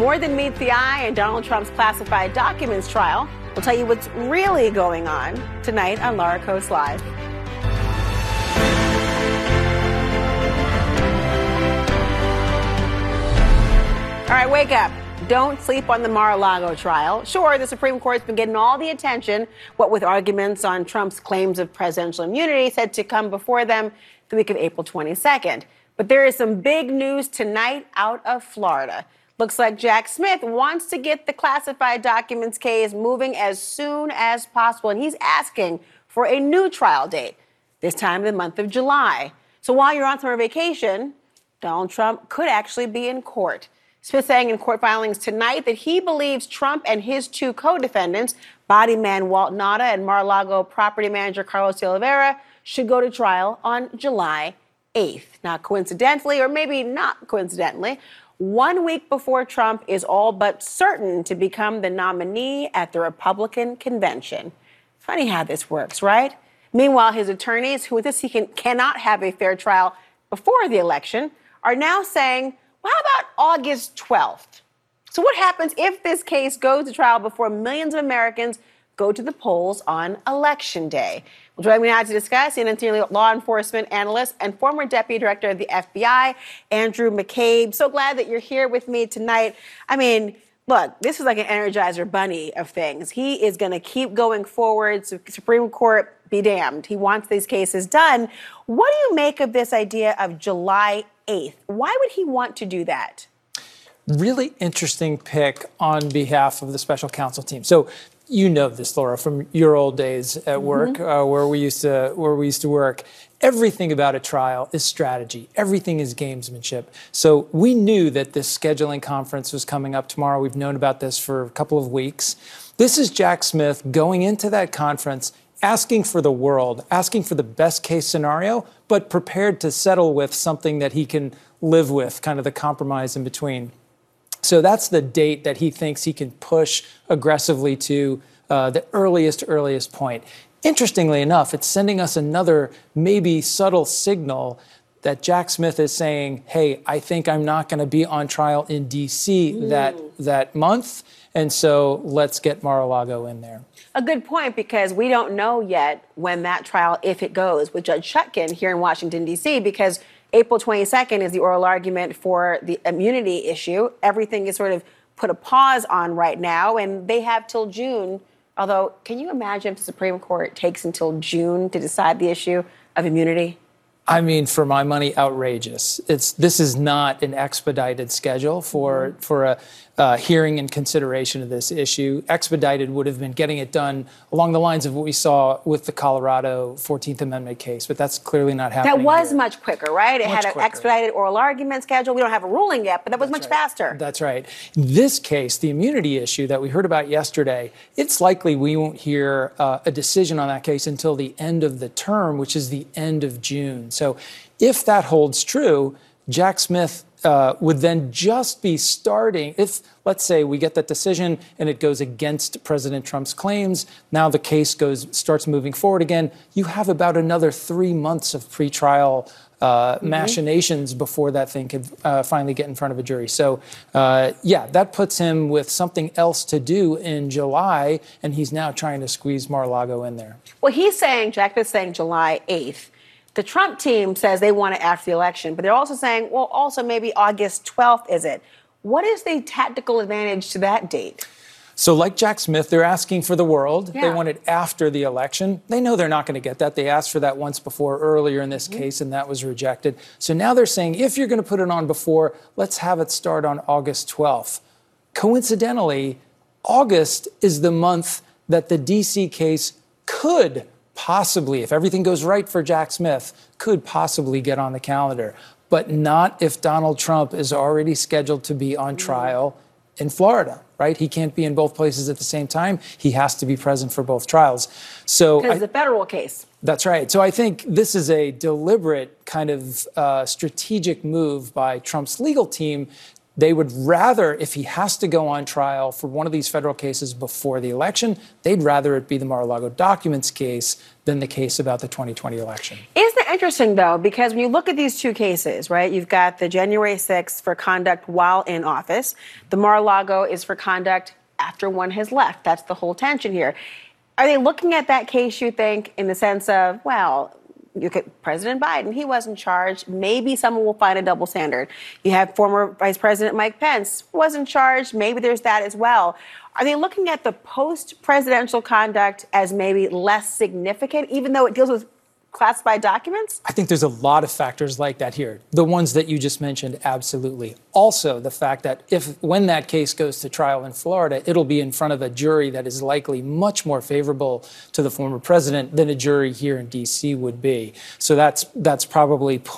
More than meets the eye in Donald Trump's classified documents trial. We'll tell you what's really going on tonight on Laura Coates Live. All right, wake up. Don't sleep on the Mar a Lago trial. Sure, the Supreme Court's been getting all the attention, what with arguments on Trump's claims of presidential immunity said to come before them the week of April 22nd. But there is some big news tonight out of Florida. Looks like Jack Smith wants to get the classified documents case moving as soon as possible, and he's asking for a new trial date, this time in the month of July. So while you're on summer vacation, Donald Trump could actually be in court. Smith saying in court filings tonight that he believes Trump and his two co-defendants, body man Walt Nauta and Mar-a-Lago property manager Carlos de Oliveira, should go to trial on July 8th. Not coincidentally, or maybe not coincidentally, one week before Trump is all but certain to become the nominee at the Republican convention. Funny how this works, right? Meanwhile, his attorneys, who insist he can, cannot have a fair trial before the election, are now saying, well, how about August 12th? So, what happens if this case goes to trial before millions of Americans go to the polls on Election Day? Joining me now to discuss, CNN law enforcement analyst and former deputy director of the FBI, Andrew McCabe. So glad that you're here with me tonight. I mean, look, this is like an Energizer bunny of things. He is going to keep going forward. Supreme Court be damned. He wants these cases done. What do you make of this idea of July 8th? Why would he want to do that? Really interesting pick on behalf of the special counsel team. So you know this, Laura, from your old days at mm-hmm. work, mm-hmm. uh, where we used to where we used to work. Everything about a trial is strategy. Everything is gamesmanship. So we knew that this scheduling conference was coming up tomorrow. We've known about this for a couple of weeks. This is Jack Smith going into that conference asking for the world, asking for the best case scenario, but prepared to settle with something that he can live with, kind of the compromise in between. So that's the date that he thinks he can push aggressively to uh, the earliest, earliest point. Interestingly enough, it's sending us another maybe subtle signal that Jack Smith is saying, "Hey, I think I'm not going to be on trial in D.C. that that month, and so let's get Mar-a-Lago in there." A good point because we don't know yet when that trial, if it goes, with Judge Chutkan here in Washington D.C. because April 22nd is the oral argument for the immunity issue. Everything is sort of put a pause on right now, and they have till June. Although, can you imagine if the Supreme Court takes until June to decide the issue of immunity? I mean, for my money, outrageous. It's this is not an expedited schedule for mm-hmm. for a uh, hearing and consideration of this issue. Expedited would have been getting it done along the lines of what we saw with the Colorado 14th Amendment case, but that's clearly not happening. That was here. much quicker, right? It much had an quicker. expedited oral argument schedule. We don't have a ruling yet, but that was that's much right. faster. That's right. This case, the immunity issue that we heard about yesterday, it's likely we won't hear uh, a decision on that case until the end of the term, which is the end of June. So if that holds true, Jack Smith uh, would then just be starting if let's say we get that decision and it goes against president trump's claims now the case goes starts moving forward again you have about another three months of pretrial uh, mm-hmm. machinations before that thing could uh, finally get in front of a jury. So, uh, yeah, that puts him with something else to do in July, and he's now trying to squeeze Mar-a-Lago in there. Well, he's saying, Jack is saying July 8th. The Trump team says they want it after the election, but they're also saying, well, also maybe August 12th is it? What is the tactical advantage to that date? So, like Jack Smith, they're asking for the world. Yeah. They want it after the election. They know they're not going to get that. They asked for that once before earlier in this Mm-hmm. case, and that was rejected. So now they're saying if you're going to put it on before, let's have it start on August 12th. Coincidentally, August is the month that the DC case could possibly, if everything goes right for Jack Smith, could possibly get on the calendar, but not if Donald Trump is already scheduled to be on trial in Florida, right? He can't be in both places at the same time. He has to be present for both trials. So Because the federal case. that's right. So I think this is a deliberate kind of uh, strategic move by Trump's legal team. They would rather, if he has to go on trial for one of these federal cases before the election, they'd rather it be the Mar a Lago documents case than the case about the 2020 election. Isn't it interesting, though, because when you look at these two cases, right, you've got the January 6th for conduct while in office, the Mar a Lago is for conduct after one has left. That's the whole tension here. Are they looking at that case, you think, in the sense of, well, you could President Biden, he wasn't charged. Maybe someone will find a double standard. You have former Vice President Mike Pence, wasn't charged. Maybe there's that as well. Are they looking at the post presidential conduct as maybe less significant, even though it deals with classified documents? I think there's a lot of factors like that here. The ones that you just mentioned, absolutely. Also, the fact that if when that case goes to trial in Florida, it'll be in front of a jury that is likely much more favorable to the former president than a jury here in D.C. would be. So that's that's probably p-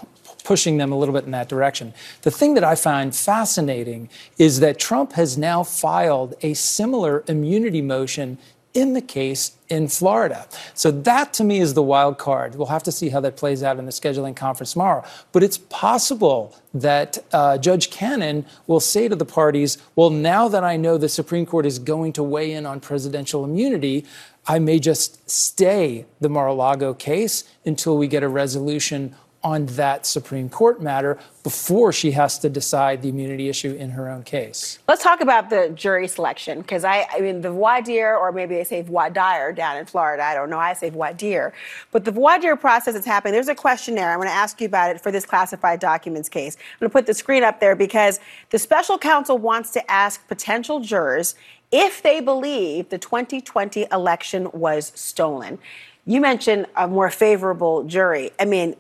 pushing them a little bit in that direction. The thing that I find fascinating is that Trump has now filed a similar immunity motion in the case in Florida. So that to me is the wild card. We'll have to see how that plays out in the scheduling conference tomorrow. But it's possible that uh, Judge Cannon will say to the parties, well, now that I know the Supreme Court is going to weigh in on presidential immunity, I may just stay the Mar a Lago case until we get a resolution on that Supreme Court matter before she has to decide the immunity issue in her own case. Let's talk about the jury selection because I, I mean, the voir dire, or maybe they say voir dire down in Florida. I don't know. I say voir dire. But the voir dire process is happening. There's a questionnaire. I'm going to ask you about it for this classified documents case. I'm going to put the screen up there because the special counsel wants to ask potential jurors if they believe the 2020 election was stolen. You mentioned a more favorable jury. I mean,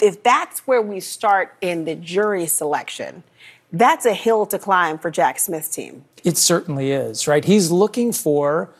if that's where we start in the jury selection, that's a hill to climb for Jack Smith's team. It certainly is, right? He's looking for,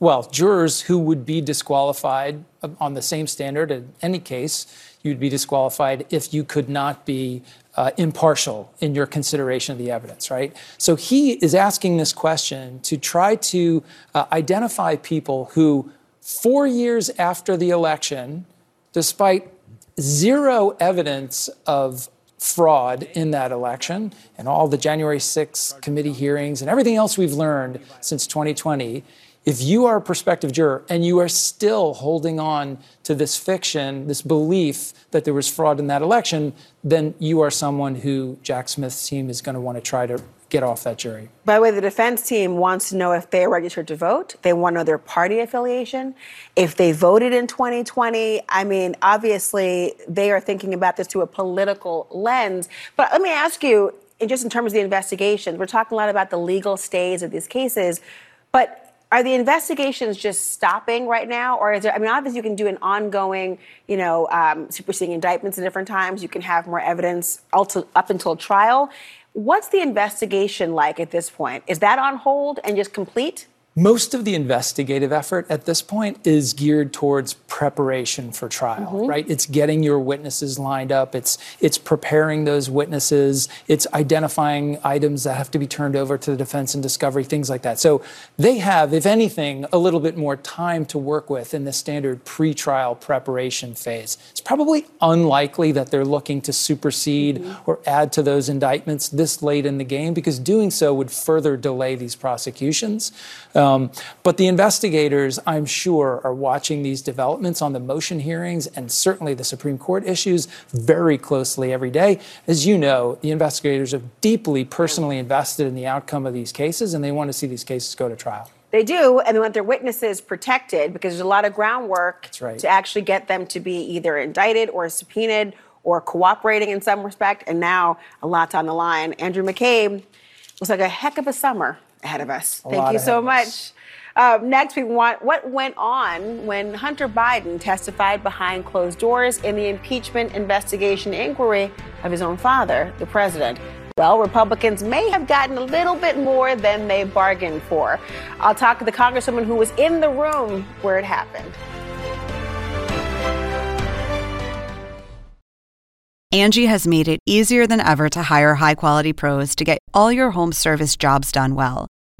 well, jurors who would be disqualified on the same standard in any case. You'd be disqualified if you could not be uh, impartial in your consideration of the evidence, right? So he is asking this question to try to uh, identify people who, four years after the election, despite zero evidence of fraud in that election and all the January 6th committee hearings and everything else we've learned since 2020, if you are a prospective juror and you are still holding on to this fiction, this belief that there was fraud in that election, then you are someone who Jack Smith's team is going to want to try to get off that jury. By the way, the defense team wants to know if they are registered to vote. They want to know their party affiliation, if they voted in 2020. I mean, obviously, they are thinking about this through a political lens. But let me ask you, just in terms of the investigations, we're talking a lot about the legal stays of these cases, but are the investigations just stopping right now, or is there? I mean, obviously, you can do an ongoing, you know, um, superseding indictments at different times. You can have more evidence up until trial. What's the investigation like at this point? Is that on hold and just complete? Most of the investigative effort at this point is geared towards preparation for trial, Mm-hmm. right? It's getting your witnesses lined up. It's it's preparing those witnesses. It's identifying items that have to be turned over to the defense and discovery, things like that. So they have, if anything, a little bit more time to work with in the standard pre-trial preparation phase. It's probably unlikely that they're looking to supersede Mm-hmm. or add to those indictments this late in the game because doing so would further delay these prosecutions. Um, Um, but the investigators, I'm sure, are watching these developments on the motion hearings and certainly the Supreme Court issues very closely every day. As you know, the investigators are deeply personally invested in the outcome of these cases and they want to see these cases go to trial. They do, and they want their witnesses protected because there's a lot of groundwork right. to actually get them to be either indicted or subpoenaed or cooperating in some respect. And now a lot's on the line. Andrew McCabe looks like a heck of a summer ahead of us. A Thank you so much. us. Uh, next, we want what went on when Hunter Biden testified behind closed doors in the impeachment investigation inquiry of his own father, the president. Well, Republicans may have gotten a little bit more than they bargained for. I'll talk to the congresswoman who was in the room where it happened. Angie has made it easier than ever to hire high quality pros to get all your home service jobs done well.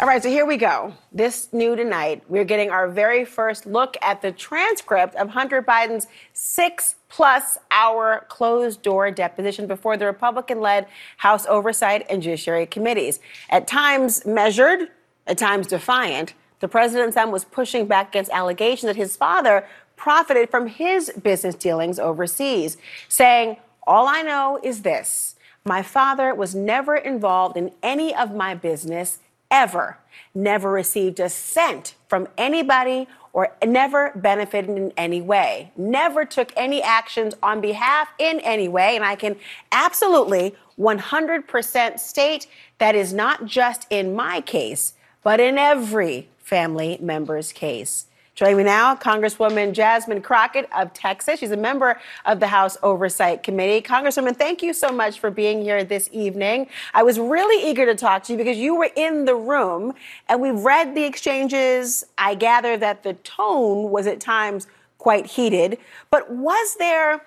All right, so here we go. This new tonight, we're getting our very first look at the transcript of Hunter Biden's six plus hour closed door deposition before the Republican led House Oversight and Judiciary Committees. At times measured, at times defiant, the president's son was pushing back against allegations that his father profited from his business dealings overseas, saying, All I know is this my father was never involved in any of my business ever, never received a cent from anybody or never benefited in any way, never took any actions on behalf in any way. And I can absolutely 100% state that is not just in my case, but in every family member's case. Joining me now, Congresswoman Jasmine Crockett of Texas. She's a member of the House Oversight Committee. Congresswoman, thank you so much for being here this evening. I was really eager to talk to you because you were in the room and we've read the exchanges. I gather that the tone was at times quite heated, but was there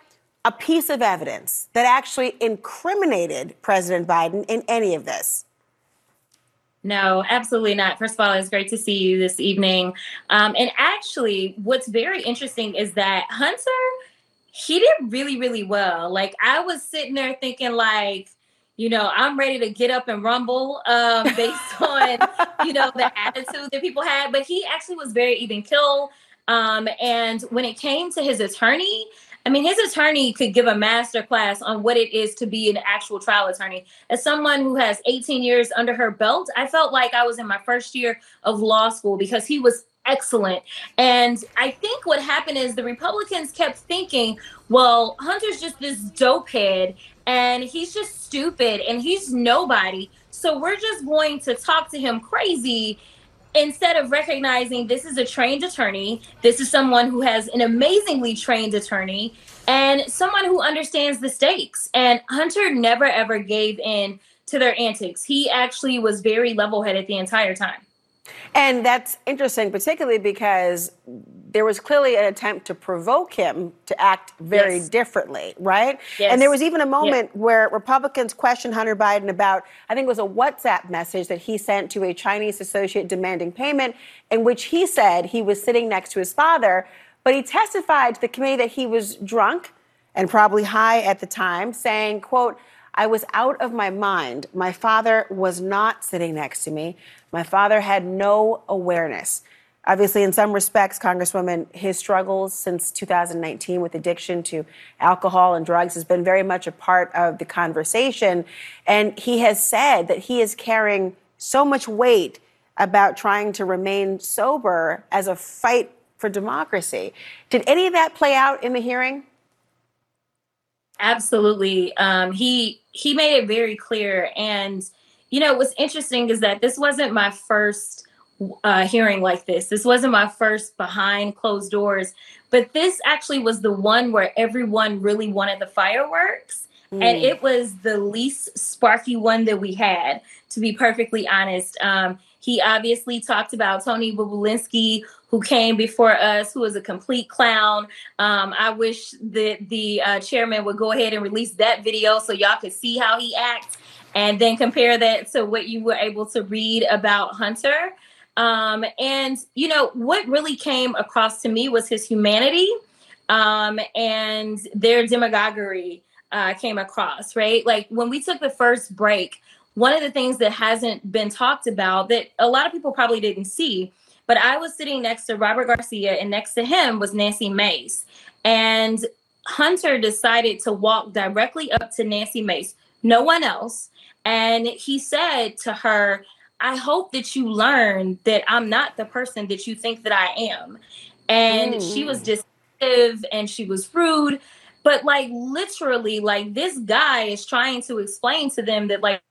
a piece of evidence that actually incriminated President Biden in any of this? No, absolutely not. First of all, it's great to see you this evening. Um, and actually, what's very interesting is that Hunter, he did really, really well. Like I was sitting there thinking, like, you know, I'm ready to get up and rumble um, based on, you know, the attitude that people had. But he actually was very even kill. Um, and when it came to his attorney, I mean, his attorney could give a master class on what it is to be an actual trial attorney. As someone who has 18 years under her belt, I felt like I was in my first year of law school because he was excellent. And I think what happened is the Republicans kept thinking, well, Hunter's just this dope head and he's just stupid and he's nobody. So we're just going to talk to him crazy instead of recognizing this is a trained attorney, this is someone who has an amazingly trained attorney and someone who understands the stakes. And Hunter never ever gave in to their antics. He actually was very level headed the entire time. And that's interesting, particularly because there was clearly an attempt to provoke him to act very Yes. differently, right? Yes. And there was even a moment where Republicans questioned Hunter Biden about, I think it was a WhatsApp message that he sent to a Chinese associate demanding payment, in which he said he was sitting next to his father, but he testified to the committee that he was drunk and probably high at the time, saying, quote, I was out of my mind. My father was not sitting next to me. My father had no awareness. Obviously, in some respects, Congresswoman, his struggles since 2019 with addiction to alcohol and drugs has been very much a part of the conversation. And he has said that he is carrying so much weight about trying to remain sober as a fight for democracy. Did any of that play out in the hearing? Absolutely. Um, he he made it very clear. And you know, what's interesting is that this wasn't my first uh, hearing like this. This wasn't my first behind closed doors, but this actually was the one where everyone really wanted the fireworks. Mm. And it was the least sparky one that we had, to be perfectly honest. Um, he obviously talked about Tony Bobulinski, who came before us, who was a complete clown. Um, I wish that the uh, chairman would go ahead and release that video so y'all could see how he acts and then compare that to what you were able to read about Hunter. Um, and, you know, what really came across to me was his humanity um, and their demagoguery uh, came across, right? Like when we took the first break, one of the things that hasn't been talked about that a lot of people probably didn't see, but I was sitting next to Robert Garcia and next to him was Nancy Mace. And Hunter decided to walk directly up to Nancy Mace, no one else. And he said to her, I hope that you learn that I'm not the person that you think that I am. And mm. she was dismissive and she was rude. But like literally, like this guy is trying to explain to them that like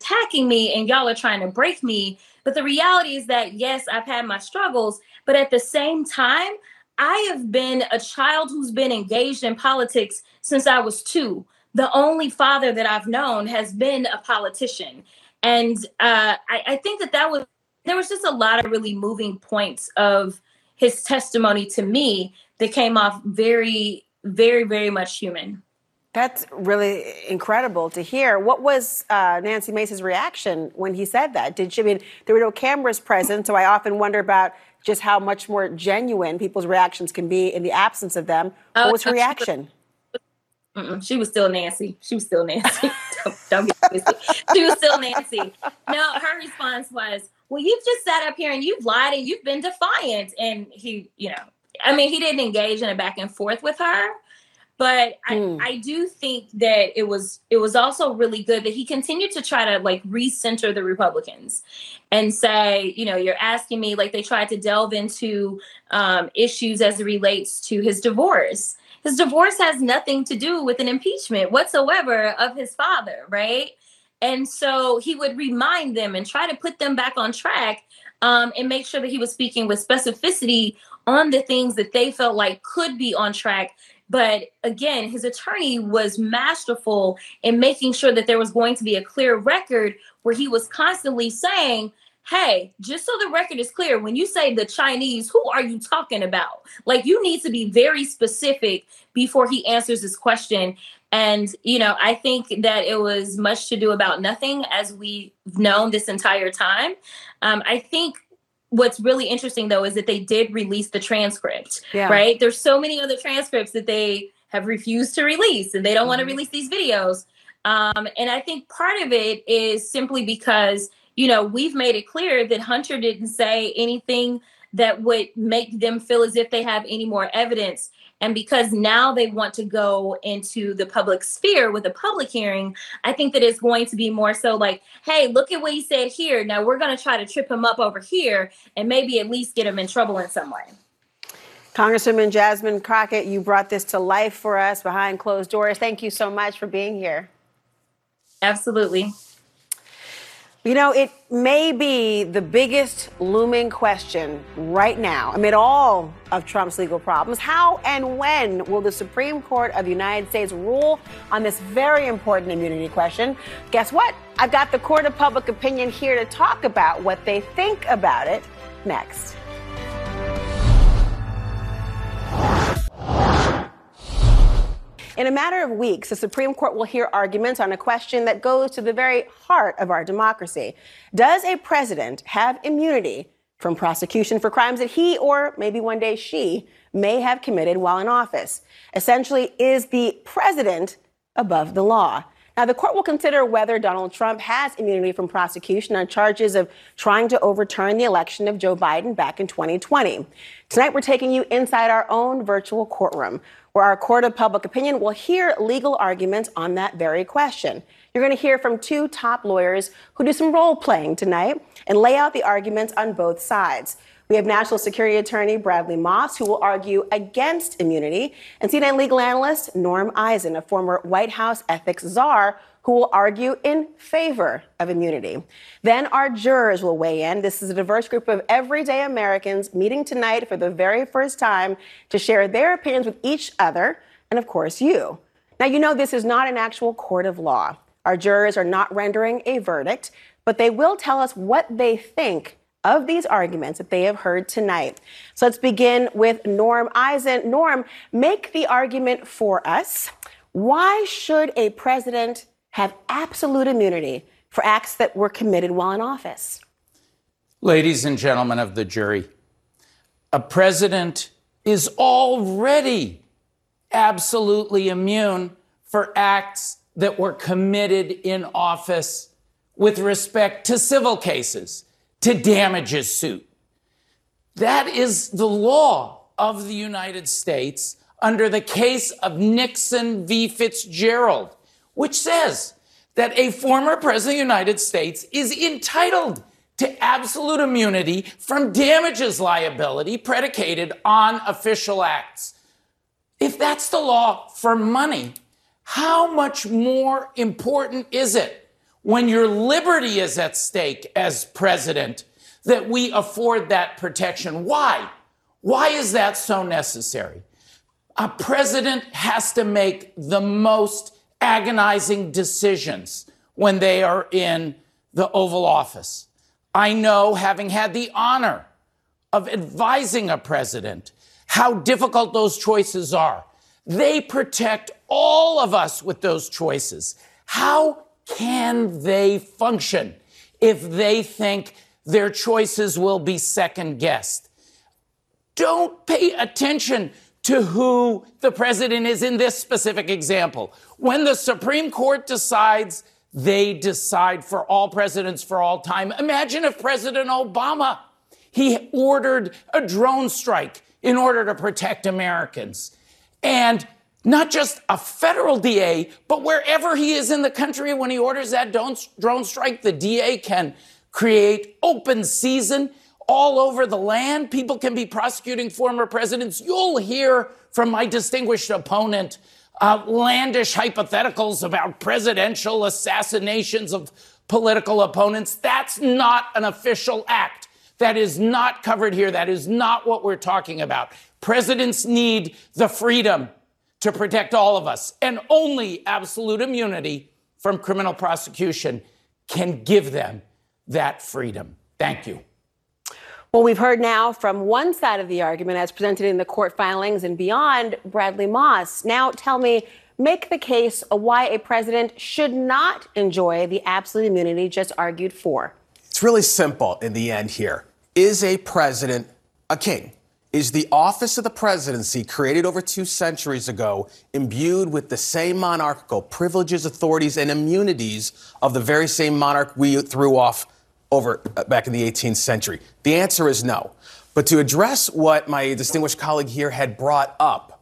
attacking me and y'all are trying to break me. But the reality is that yes, I've had my struggles, but at the same time, I have been a child who's been engaged in politics since I was two. The only father that I've known has been a politician. And uh, I, I think that that was, there was just a lot of really moving points of his testimony to me that came off very, very, very much human. That's really incredible to hear. What was uh, Nancy Mace's reaction when he said that? Did she, I mean, there were no cameras present, so I often wonder about just how much more genuine people's reactions can be in the absence of them. What oh, was her reaction? Mm-mm, she was still Nancy. She was still Nancy. don't, don't get twisted. She was still Nancy. No, her response was, "Well, you've just sat up here and you've lied and you've been defiant." And he, you know, I mean, he didn't engage in a back and forth with her, but I, mm. I do think that it was it was also really good that he continued to try to like recenter the Republicans and say, you know, you're asking me like they tried to delve into um, issues as it relates to his divorce his divorce has nothing to do with an impeachment whatsoever of his father, right? And so he would remind them and try to put them back on track um, and make sure that he was speaking with specificity on the things that they felt like could be on track. But again, his attorney was masterful in making sure that there was going to be a clear record where he was constantly saying, hey, just so the record is clear, when you say the Chinese, who are you talking about? Like, you need to be very specific before he answers this question. And, you know, I think that it was much to do about nothing as we've known this entire time. Um, I think what's really interesting, though, is that they did release the transcript, yeah. right? There's so many other transcripts that they have refused to release and they don't mm-hmm. want to release these videos. Um, and I think part of it is simply because you know, we've made it clear that Hunter didn't say anything that would make them feel as if they have any more evidence. And because now they want to go into the public sphere with a public hearing, I think that it's going to be more so like, hey, look at what he said here. Now we're going to try to trip him up over here and maybe at least get him in trouble in some way. Congresswoman Jasmine Crockett, you brought this to life for us behind closed doors. Thank you so much for being here. Absolutely. You know, it may be the biggest looming question right now amid all of Trump's legal problems. How and when will the Supreme Court of the United States rule on this very important immunity question? Guess what? I've got the Court of Public Opinion here to talk about what they think about it next. In a matter of weeks, the Supreme Court will hear arguments on a question that goes to the very heart of our democracy. Does a president have immunity from prosecution for crimes that he or maybe one day she may have committed while in office? Essentially, is the president above the law? Now, the court will consider whether Donald Trump has immunity from prosecution on charges of trying to overturn the election of Joe Biden back in 2020. Tonight, we're taking you inside our own virtual courtroom where our court of public opinion will hear legal arguments on that very question. You're going to hear from two top lawyers who do some role playing tonight and lay out the arguments on both sides. We have National Security Attorney Bradley Moss, who will argue against immunity, and CNN legal analyst Norm Eisen, a former White House ethics czar, who will argue in favor of immunity. Then our jurors will weigh in. This is a diverse group of everyday Americans meeting tonight for the very first time to share their opinions with each other and, of course, you. Now, you know this is not an actual court of law. Our jurors are not rendering a verdict, but they will tell us what they think of these arguments that they have heard tonight. So let's begin with Norm Eisen. Norm, make the argument for us. Why should a president have absolute immunity for acts that were committed while in office? Ladies and gentlemen of the jury, a president is already absolutely immune for acts that were committed in office with respect to civil cases, to damages suit. That is the law of the United States under the case of Nixon v. Fitzgerald, which says that a former president of the United States is entitled to absolute immunity from damages liability predicated on official acts. If that's the law for money, how much more important is it when your liberty is at stake as president, that we afford that protection. Why? Why is that so necessary? A president has to make the most agonizing decisions when they are in the Oval Office. I know, having had the honor of advising a president, how difficult those choices are. They protect all of us with those choices. How can they function if they think their choices will be second guessed? Don't pay attention to who the president is in this specific example. When the Supreme Court decides, they decide for all presidents for all time. Imagine if President Obama he ordered a drone strike in order to protect Americans. And not just a federal DA, but wherever he is in the country when he orders that drone strike, the DA can create open season all over the land. People can be prosecuting former presidents. You'll hear from my distinguished opponent uh, outlandish hypotheticals about presidential assassinations of political opponents. That's not an official act. That is not covered here. That is not what we're talking about. Presidents need the freedom to protect all of us. And only absolute immunity from criminal prosecution can give them that freedom. Thank you. Well, we've heard now from one side of the argument as presented in the court filings and beyond, Bradley Moss. Now tell me, make the case why a president should not enjoy the absolute immunity just argued for. It's really simple in the end here. Is a president a king? Is the office of the presidency, created over two centuries ago, imbued with the same monarchical privileges, authorities, and immunities of the very same monarch we threw off over uh, back in the 18th century? The answer is no. But to address what my distinguished colleague here had brought up,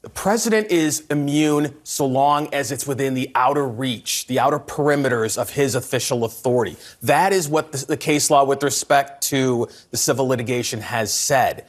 the president is immune so long as it's within the outer reach, the outer perimeters of his official authority. That is what the, the, case law with respect to the civil litigation has said.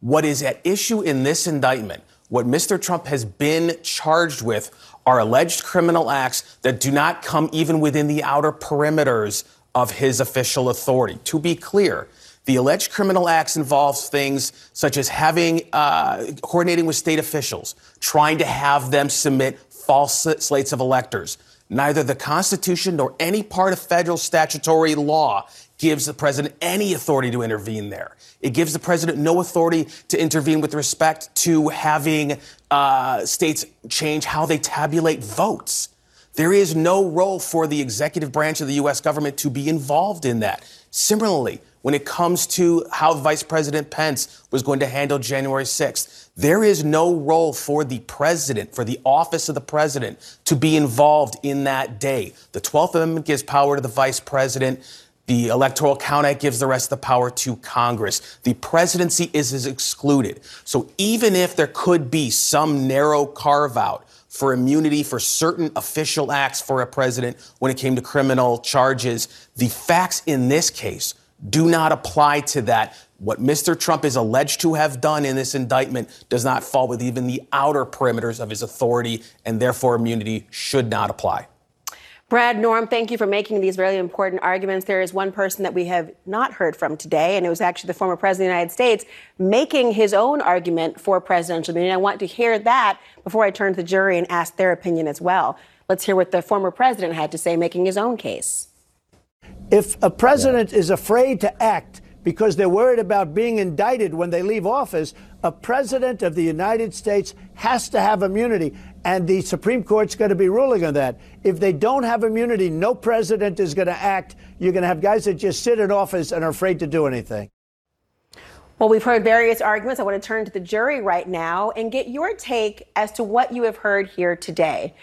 What is at issue in this indictment, what Mr. Trump has been charged with, are alleged criminal acts that do not come even within the outer perimeters of his official authority. To be clear, the alleged criminal acts involves things such as having, uh, coordinating with state officials, trying to have them submit false slates of electors. Neither the Constitution nor any part of federal statutory law gives the president any authority to intervene there. It gives the president no authority to intervene with respect to having uh, states change how they tabulate votes. There is no role for the executive branch of the U.S. government to be involved in that. Similarly, when it comes to how Vice President Pence was going to handle January 6th. There is no role for the president, for the office of the president, to be involved in that day. The 12th Amendment gives power to the vice president. The Electoral Count Act gives the rest of the power to Congress. The presidency is, is excluded. So even if there could be some narrow carve out for immunity for certain official acts for a president when it came to criminal charges, the facts in this case do not apply to that. What Mr. Trump is alleged to have done in this indictment does not fall within even the outer perimeters of his authority, and therefore immunity should not apply. Brad Norm, thank you for making these really important arguments. There is one person that we have not heard from today, and it was actually the former president of the United States making his own argument for presidential immunity. I want to hear that before I turn to the jury and ask their opinion as well. Let's hear what the former president had to say making his own case. If a president yeah. is afraid to act because they're worried about being indicted when they leave office, a president of the United States has to have immunity. And the Supreme Court's going to be ruling on that. If they don't have immunity, no president is going to act. You're going to have guys that just sit in office and are afraid to do anything. Well, we've heard various arguments. I want to turn to the jury right now and get your take as to what you have heard here today.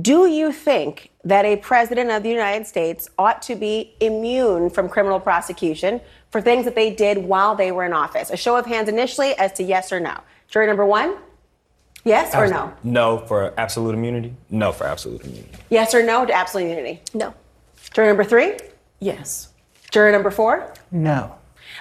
Do you think that a president of the United States ought to be immune from criminal prosecution for things that they did while they were in office? A show of hands initially as to yes or no. Jury number one? Yes or no? No for absolute immunity. No for absolute immunity. Yes or no to absolute immunity? No. Juror number three? Yes. Juror number four? No.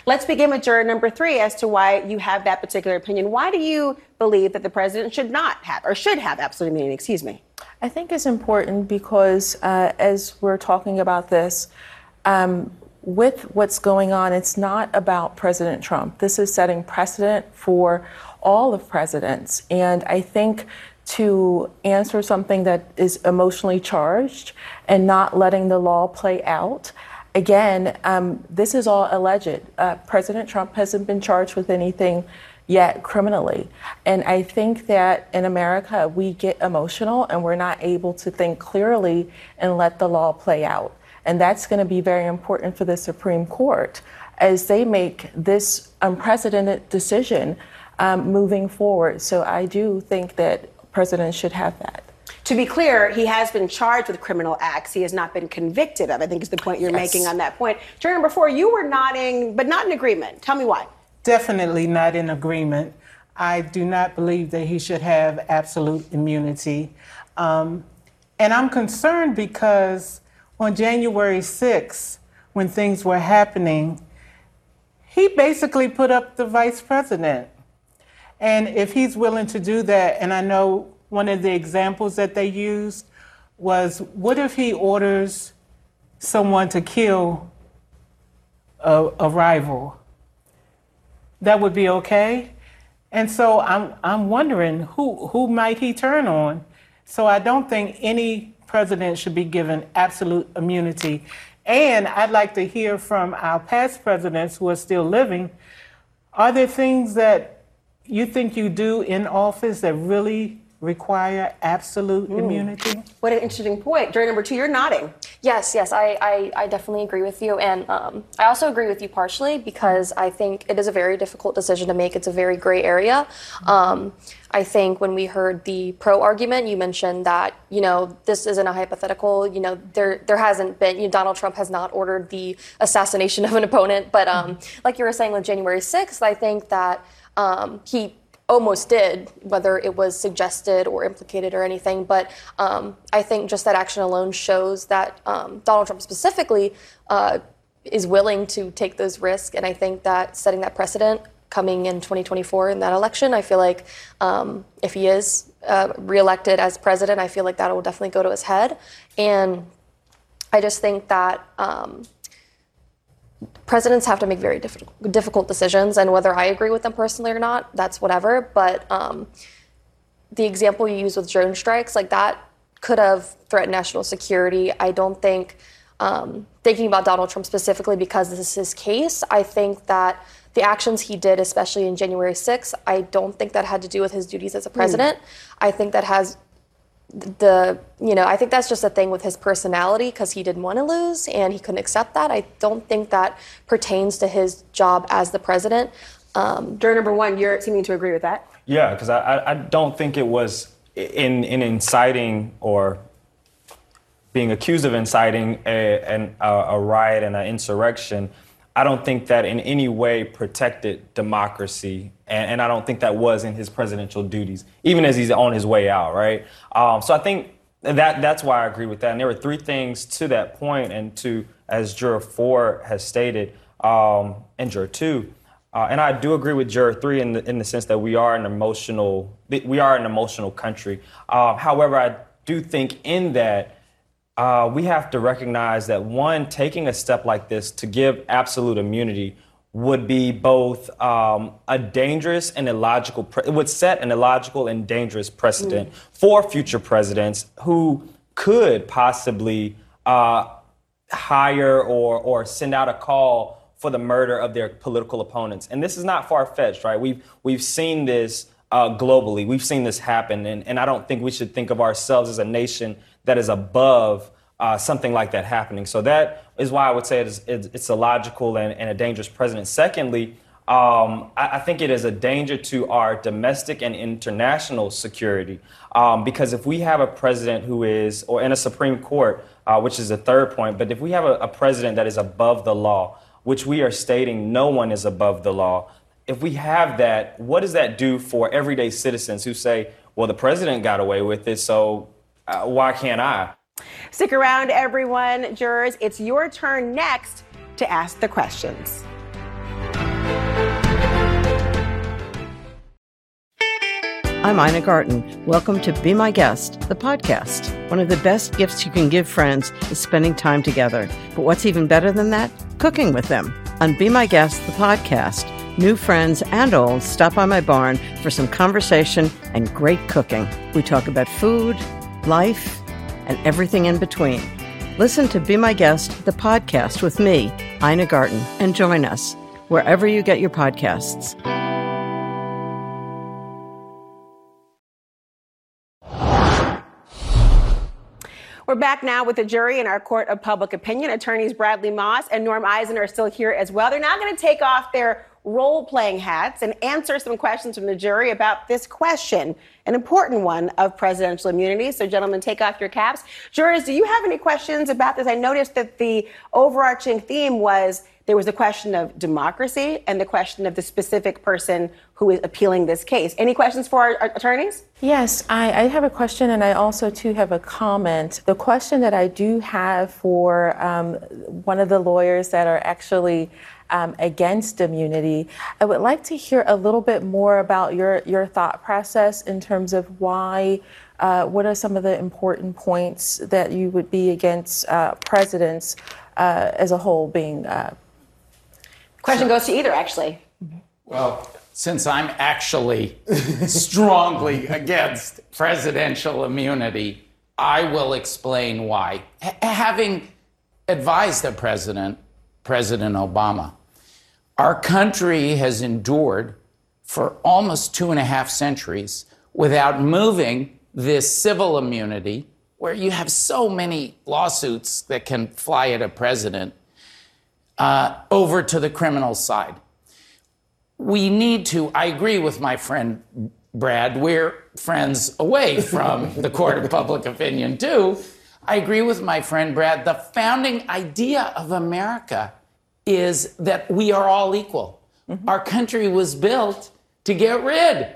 Let's begin with juror number three as to why you have that particular opinion. Why do you believe that the president should not have or should have absolute immunity? Excuse me. I think it's important because uh, as we're talking about this, um, with what's going on, it's not about President Trump. This is setting precedent for all of presidents. And I think to answer something that is emotionally charged and not letting the law play out. Again, um, this is all alleged. Uh, President Trump hasn't been charged with anything yet criminally. And I think that in America, we get emotional and we're not able to think clearly and let the law play out. And that's going to be very important for the Supreme Court as they make this unprecedented decision um, moving forward. So I do think that presidents should have that. To be clear, he has been charged with criminal acts. He has not been convicted of. I think is the point you're yes. making on that point. Jury number four, you were nodding, but not in agreement. Tell me why. Definitely not in agreement. I do not believe that he should have absolute immunity. Um, and I'm concerned because on January 6th, when things were happening, he basically put up the vice president. And if he's willing to do that, and I know one of the examples that they used was what if he orders someone to kill a, a rival? That would be okay. And so I'm, I'm wondering who, who might he turn on? So I don't think any president should be given absolute immunity. And I'd like to hear from our past presidents who are still living. Are there things that you think you do in office that really require absolute mm. immunity? What an interesting point. Jury number two, you're nodding. Yes, yes, I, I, I definitely agree with you. And um, I also agree with you partially because I think it is a very difficult decision to make. It's a very gray area. Um, I think when we heard the pro argument, you mentioned that, you know, this isn't a hypothetical. You know, there there hasn't been, you know, Donald Trump has not ordered the assassination of an opponent. But um, mm-hmm. like you were saying with January 6th, I think that um, he almost did, whether it was suggested or implicated or anything. But um, I think just that action alone shows that um, Donald Trump specifically uh, is willing to take those risks. And I think that setting that precedent coming in 2024 in that election, I feel like um, if he is uh, reelected as president, I feel like that will definitely go to his head. And I just think that um, presidents have to make very difficult, difficult decisions, and whether I agree with them personally or not, that's whatever. But um, the example you use with drone strikes, like that, could have threatened national security. I don't think, um, thinking about Donald Trump specifically because this is his case, I think that the actions he did, especially in January 6th, I don't think that had to do with his duties as a president. Mm. I think that has the you know i think that's just a thing with his personality because he didn't want to lose and he couldn't accept that. I don't think that pertains to his job as the president. Um, Juror number one you're seeming to agree with that? Yeah because I, I don't think it was in in inciting or being accused of inciting a, an, a, a riot and an insurrection I don't think that in any way protected democracy, and, and, I don't think that was in his presidential duties, even as he's on his way out, right? Um, so I think that that's why I agree with that. And there were three things to that point, and to as Juror Four has stated, um, and Juror Two, uh, and I do agree with Juror Three in the in the sense that we are an emotional we are an emotional country. Um, however, I do think in that uh, we have to recognize that one, taking a step like this to give absolute immunity would be both um, a dangerous and illogical, pre- it would set an illogical and dangerous precedent mm. for future presidents who could possibly uh, hire or, or send out a call for the murder of their political opponents. And this is not far fetched, right? We've, we've seen this uh, globally. We've seen this happen. And, and I don't think we should think of ourselves as a nation that is above uh, something like that happening. So that is why I would say it is, it's illogical and, and a dangerous precedent. Secondly, um, I, I, think it is a danger to our domestic and international security um, because if we have a president who is, or in a Supreme Court, uh, which is the third point, but if we have a, a president that is above the law, which we are stating no one is above the law, if we have that, what does that do for everyday citizens who say, well, the president got away with it, so uh, why can't I? Stick around, everyone. Jurors, it's your turn next to ask the questions. I'm Ina Garten. Welcome to Be My Guest, the podcast. One of the best gifts you can give friends is spending time together. But what's even better than that? Cooking with them. On Be My Guest, the podcast, new friends and old stop by my barn for some conversation and great cooking. We talk about food, life, and everything in between. Listen to Be My Guest, the podcast with me, Ina Garten, and join us wherever you get your podcasts. We're back now with the jury in our court of public opinion. Attorneys Bradley Moss and Norm Eisen are still here as well. They're now going to take off their role playing hats and answer some questions from the jury about this question, an important one of presidential immunity. So, gentlemen, take off your caps. Jurors, do you have any questions about this? I noticed that the overarching theme was there was the question of democracy and the question of the specific person who is appealing this case. Any questions for our, our attorneys? Yes, I, I, have a question and I also too have a comment. The question that I do have for um, one of the lawyers that are actually um, against immunity. I would like to hear a little bit more about your, your thought process in terms of why, uh, what are some of the important points that you would be against uh, presidents uh, as a whole being uh, Question goes to either, actually. Well, since I'm actually strongly against presidential immunity, I will explain why. H- having advised the president, President Obama, our country has endured for almost two and a half centuries without moving this civil immunity, where you have so many lawsuits that can fly at a president uh, over to the criminal side. We need to, I agree with my friend Brad, we're friends away from the court of public opinion too. I agree with my friend Brad. The founding idea of America is that we are all equal. Mm-hmm. Our country was built to get rid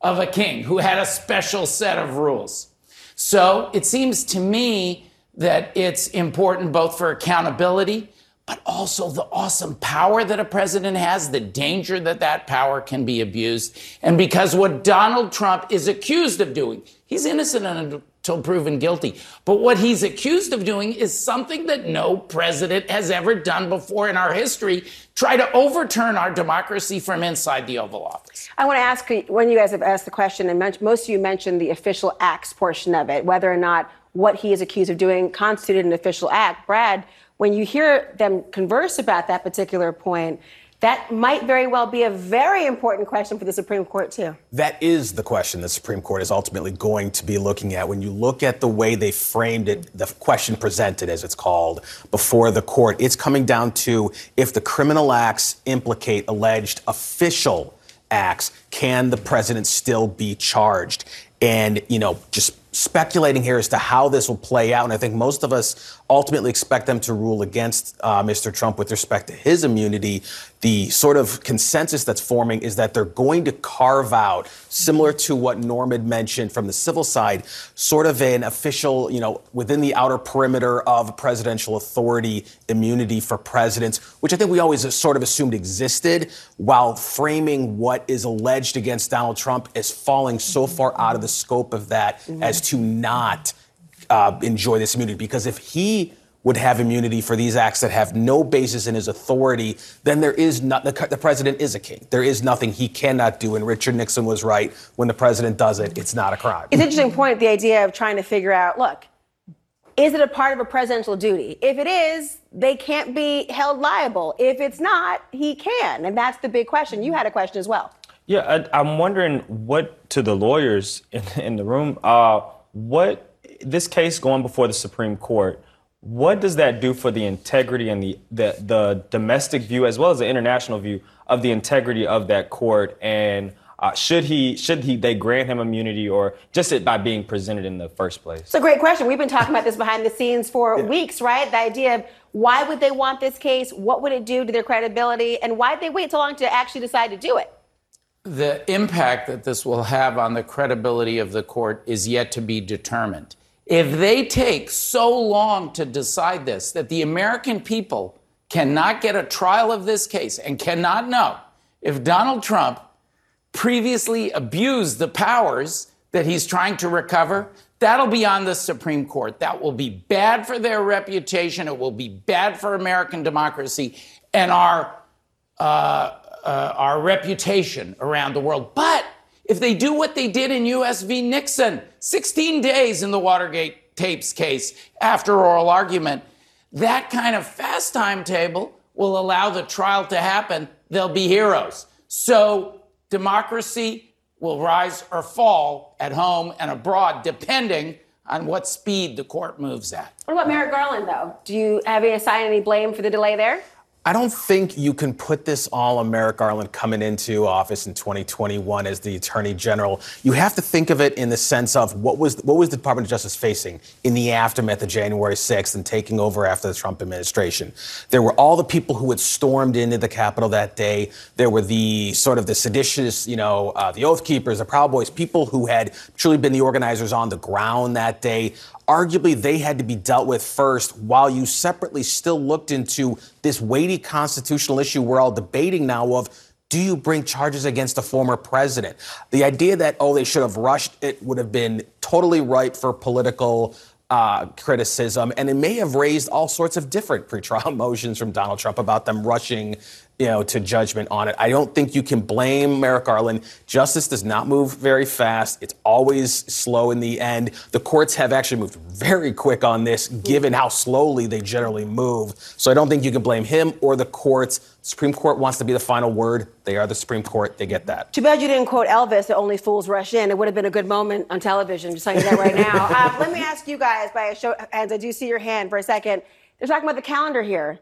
of a king who had a special set of rules. So it seems to me that it's important both for accountability but also the awesome power that a president has, the danger that that power can be abused. And because what Donald Trump is accused of doing, he's innocent until proven guilty. But what he's accused of doing is something that no president has ever done before in our history try to overturn our democracy from inside the Oval Office. I want to ask when you guys have asked the question, and most of you mentioned the official acts portion of it, whether or not what he is accused of doing constituted an official act. Brad, when you hear them converse about that particular point, that might very well be a very important question for the Supreme Court, too. That is the question the Supreme Court is ultimately going to be looking at. When you look at the way they framed it, the question presented, as it's called, before the court, it's coming down to if the criminal acts implicate alleged official acts, can the president still be charged? And, you know, just speculating here as to how this will play out. And I think most of us ultimately expect them to rule against uh, Mr. Trump with respect to his immunity. The sort of consensus that's forming is that they're going to carve out, similar to what Norm had mentioned from the civil side, sort of an official, you know, within the outer perimeter of presidential authority immunity for presidents, which I think we always sort of assumed existed, while framing what is alleged against Donald Trump as falling so far out of the scope of that mm-hmm. as to not uh, enjoy this immunity because if he would have immunity for these acts that have no basis in his authority, then there is not the, the, president is a king. There is nothing he cannot do. And Richard Nixon was right. When the president does it, it's not a crime. It's an interesting point, the idea of trying to figure out, look, is it a part of a presidential duty? If it is, they can't be held liable. If it's not, he can. And that's the big question. You had a question as well. Yeah, I, am wondering what to the lawyers in, in the room, uh, what this case going before the Supreme Court, what does that do for the integrity and the, the, the domestic view as well as the international view of the integrity of that court and uh, should he should he they grant him immunity or just it by being presented in the first place? It's a great question. We've been talking about this behind the scenes for yeah. weeks, right? The idea of why would they want this case? What would it do to their credibility? And why did they wait so long to actually decide to do it? The impact that this will have on the credibility of the court is yet to be determined. If they take so long to decide this that the American people cannot get a trial of this case and cannot know if Donald Trump previously abused the powers that he's trying to recover, that'll be on the Supreme Court. That will be bad for their reputation. It will be bad for American democracy and our, uh, uh, our reputation around the world. But if they do what they did in US v. Nixon, 16 days in the Watergate tapes case after oral argument, that kind of fast timetable will allow the trial to happen. They'll be heroes. So democracy will rise or fall at home and abroad, depending on what speed the court moves at. What about Merrick Garland, though? Do you have any assign any blame for the delay there? I don't think you can put this all on Merrick Garland coming into office in 2021 as the Attorney General. You have to think of it in the sense of what was what was the Department of Justice facing in the aftermath of January 6th and taking over after the Trump administration. There were all the people who had stormed into the Capitol that day. There were the sort of the seditious, you know, uh, the Oath Keepers, the Proud Boys, people who had truly been the organizers on the ground that day arguably they had to be dealt with first while you separately still looked into this weighty constitutional issue we're all debating now of do you bring charges against a former president? The idea that, oh, they should have rushed it would have been totally ripe for political uh, criticism, and it may have raised all sorts of different pretrial motions from Donald Trump about them rushing you know, to judgment on it. I don't think you can blame Merrick Garland. Justice does not move very fast. It's always slow in the end. The courts have actually moved very quick on this, given how slowly they generally move. So I don't think you can blame him or the courts. Supreme Court wants to be the final word. They are the Supreme Court. They get that. Too bad you didn't quote Elvis that only fools rush in. It would have been a good moment on television. Just telling you that right now. uh, let me ask you guys by a show hands. I do see your hand for a second. They're talking about the calendar here.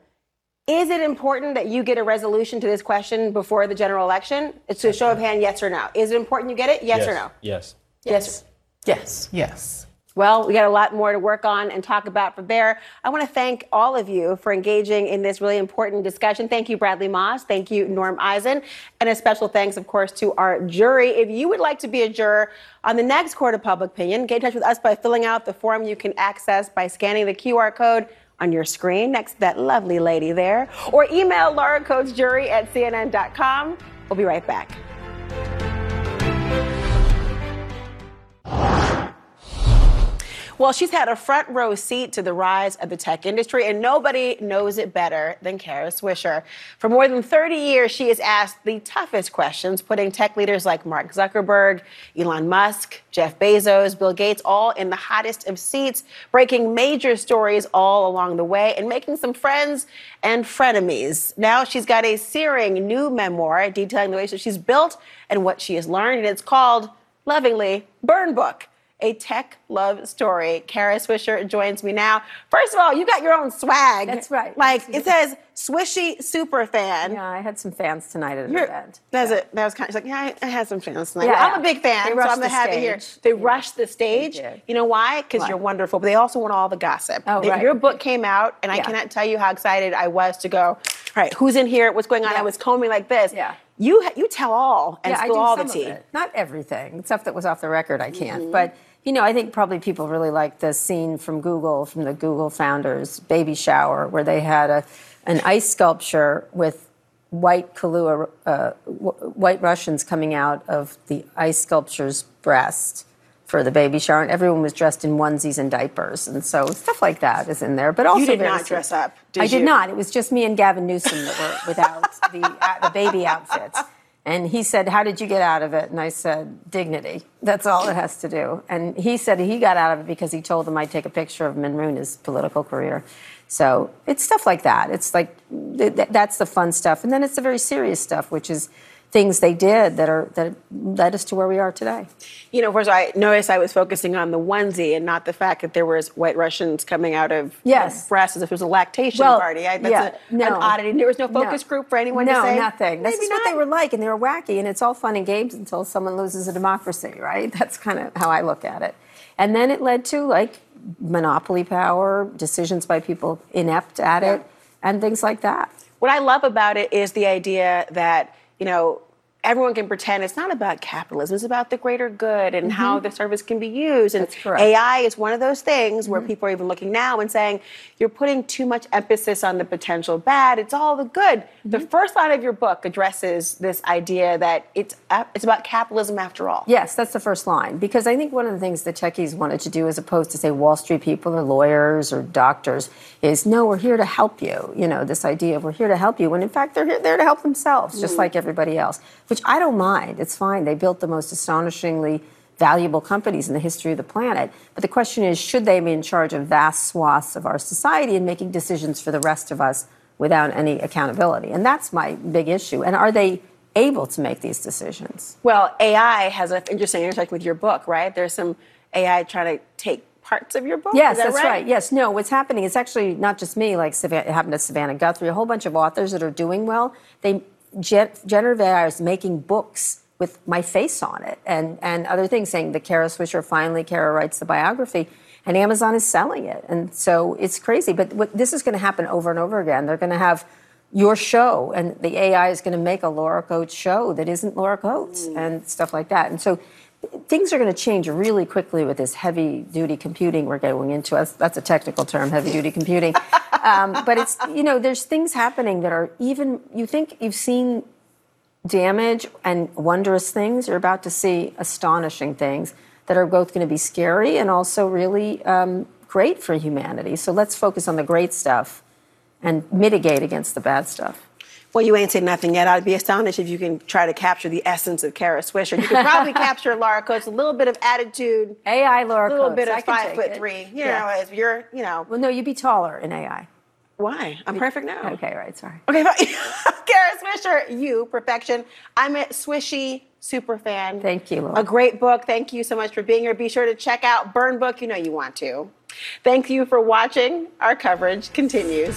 Is it important that you get a resolution to this question before the general election? It's a show of hand, yes or no. Is it important you get it? Yes, yes. or no? Yes. Yes. Yes. Yes. Well, we got a lot more to work on and talk about from there. I want to thank all of you for engaging in this really important discussion. Thank you, Bradley Moss. Thank you, Norm Eisen. And a special thanks, of course, to our jury. If you would like to be a juror on the next Court of Public Opinion, get in touch with us by filling out the form you can access by scanning the QR code on your screen next to that lovely lady there, or email Laura Coates Jury at CNN.com. We'll be right back. Well, she's had a front row seat to the rise of the tech industry, and nobody knows it better than Kara Swisher. For more than 30 years, she has asked the toughest questions, putting tech leaders like Mark Zuckerberg, Elon Musk, Jeff Bezos, Bill Gates all in the hottest of seats, breaking major stories all along the way, and making some friends and frenemies. Now she's got a searing new memoir detailing the ways that she's built and what she has learned, and it's called, lovingly, Burn Book a tech love story. Kara Swisher joins me now. First of all, you got your own swag. That's right. Like it says Swishy Super Fan. Yeah, I had some fans tonight at an event. That's yeah. it. That was kind of like, yeah, I, I had some fans tonight. Yeah, well, I'm a big fan, so I'm gonna have it here. They yeah. rushed the stage. You know why? Because you're wonderful. But they also want all the gossip. Oh, they, right. Your book came out, and. I cannot tell you how excited I was to go. All right, who's in here? What's going on? I was combing like this. Yeah. You you tell all and yeah, spill all the tea. Not everything. Stuff that was off the record, I can't. Mm-hmm. But you know, I think probably people really like the scene from Google, from the Google founders' baby shower, where they had a an ice sculpture with white Kahlua, uh, w- white Russians coming out of the ice sculpture's breast for the baby shower, and everyone was dressed in onesies and diapers, and so stuff like that is in there. But also, you did not dress up. Did I did not. It was just me and Gavin Newsom that were without the uh, the baby outfits. And he said, "How did you get out of it?" And I said, "Dignity. That's all it has to do." And he said he got out of it because he told them I'd take a picture of his political career. So it's stuff like that. It's like th- th- that's the fun stuff, and then it's the very serious stuff, which is things they did that are that led us to where we are today. You know, first I noticed I was focusing on the onesie and not the fact that there was white Russians coming out of Yes. the breast as if it was a lactation Well, party. I, that's yeah, a, no. an oddity. There was no focus No. group for anyone no, to say. nothing. Maybe just what not. they were like, and they were wacky, and it's all fun and games until someone loses a democracy, right? That's kind of how I look at it. And then it led to like monopoly power, decisions by people inept at it, and things like that. What I love about it is the idea that, you know, everyone can pretend it's not about capitalism, it's about the greater good and how Mhm. the service can be used. And. Mm-hmm. AI is one of those things where people are even looking now and saying, you're putting too much emphasis on the potential bad, it's all the good. The Mm-hmm. first line of your book addresses this idea that it's, it's about capitalism after all. Yes, that's the first line. Because I think one of the things the techies wanted to do, as opposed to say Wall Street people or lawyers or doctors, is no, we're here to help you. You know, this idea of we're here to help you, when in fact they're here, there to help themselves, just Mm. like everybody else, which I don't mind. It's fine. They built the most astonishingly valuable companies in the history of the planet. But the question is, should they be in charge of vast swaths of our society and making decisions for the rest of us without any accountability? And that's my big issue. And are they able to make these decisions? Well, AI has an interesting intersection with your book, right? There's some AI trying to take parts of your book. Yes, that that's right? Yes, no, what's happening it's actually not just me, like Savan- it happened to Savannah Guthrie, a whole bunch of authors that are doing well. They gen- generative AI is making books with my face on it and, and other things saying that Kara Swisher finally Kara writes the biography and Amazon is selling it. And so it's crazy. But what, this is going to happen over and over again. They're going to have your show and the AI is going to make a Laura Coates show that isn't Laura Coates mm. and stuff like that. And so things are going to change really quickly with this heavy duty computing we're going into. That's, that's a technical term, heavy duty computing. um, but it's, you know, there's things happening that are even, you think you've seen damage and wondrous things. You're about to see astonishing things that are both going to be scary and also really um, great for humanity. So let's focus on the great stuff and mitigate against the bad stuff. Well, you ain't said nothing yet. I'd be astonished if you can try to capture the essence of Kara Swisher. You could probably capture Laura Coates, a little bit of attitude, AI Laura a little Coates, bit of five foot it. three. You Yeah. know, if you're, you know. Well, no, you'd be taller in AI. Why? I'm perfect now. Okay, right. Sorry. Okay, fine. Kara Swisher, you perfection. I'm a swishy super fan. Thank you, Laura. A great book. Thank you so much for being here. Be sure to check out Burn Book. You know you want to. Thank you for watching. Our coverage continues.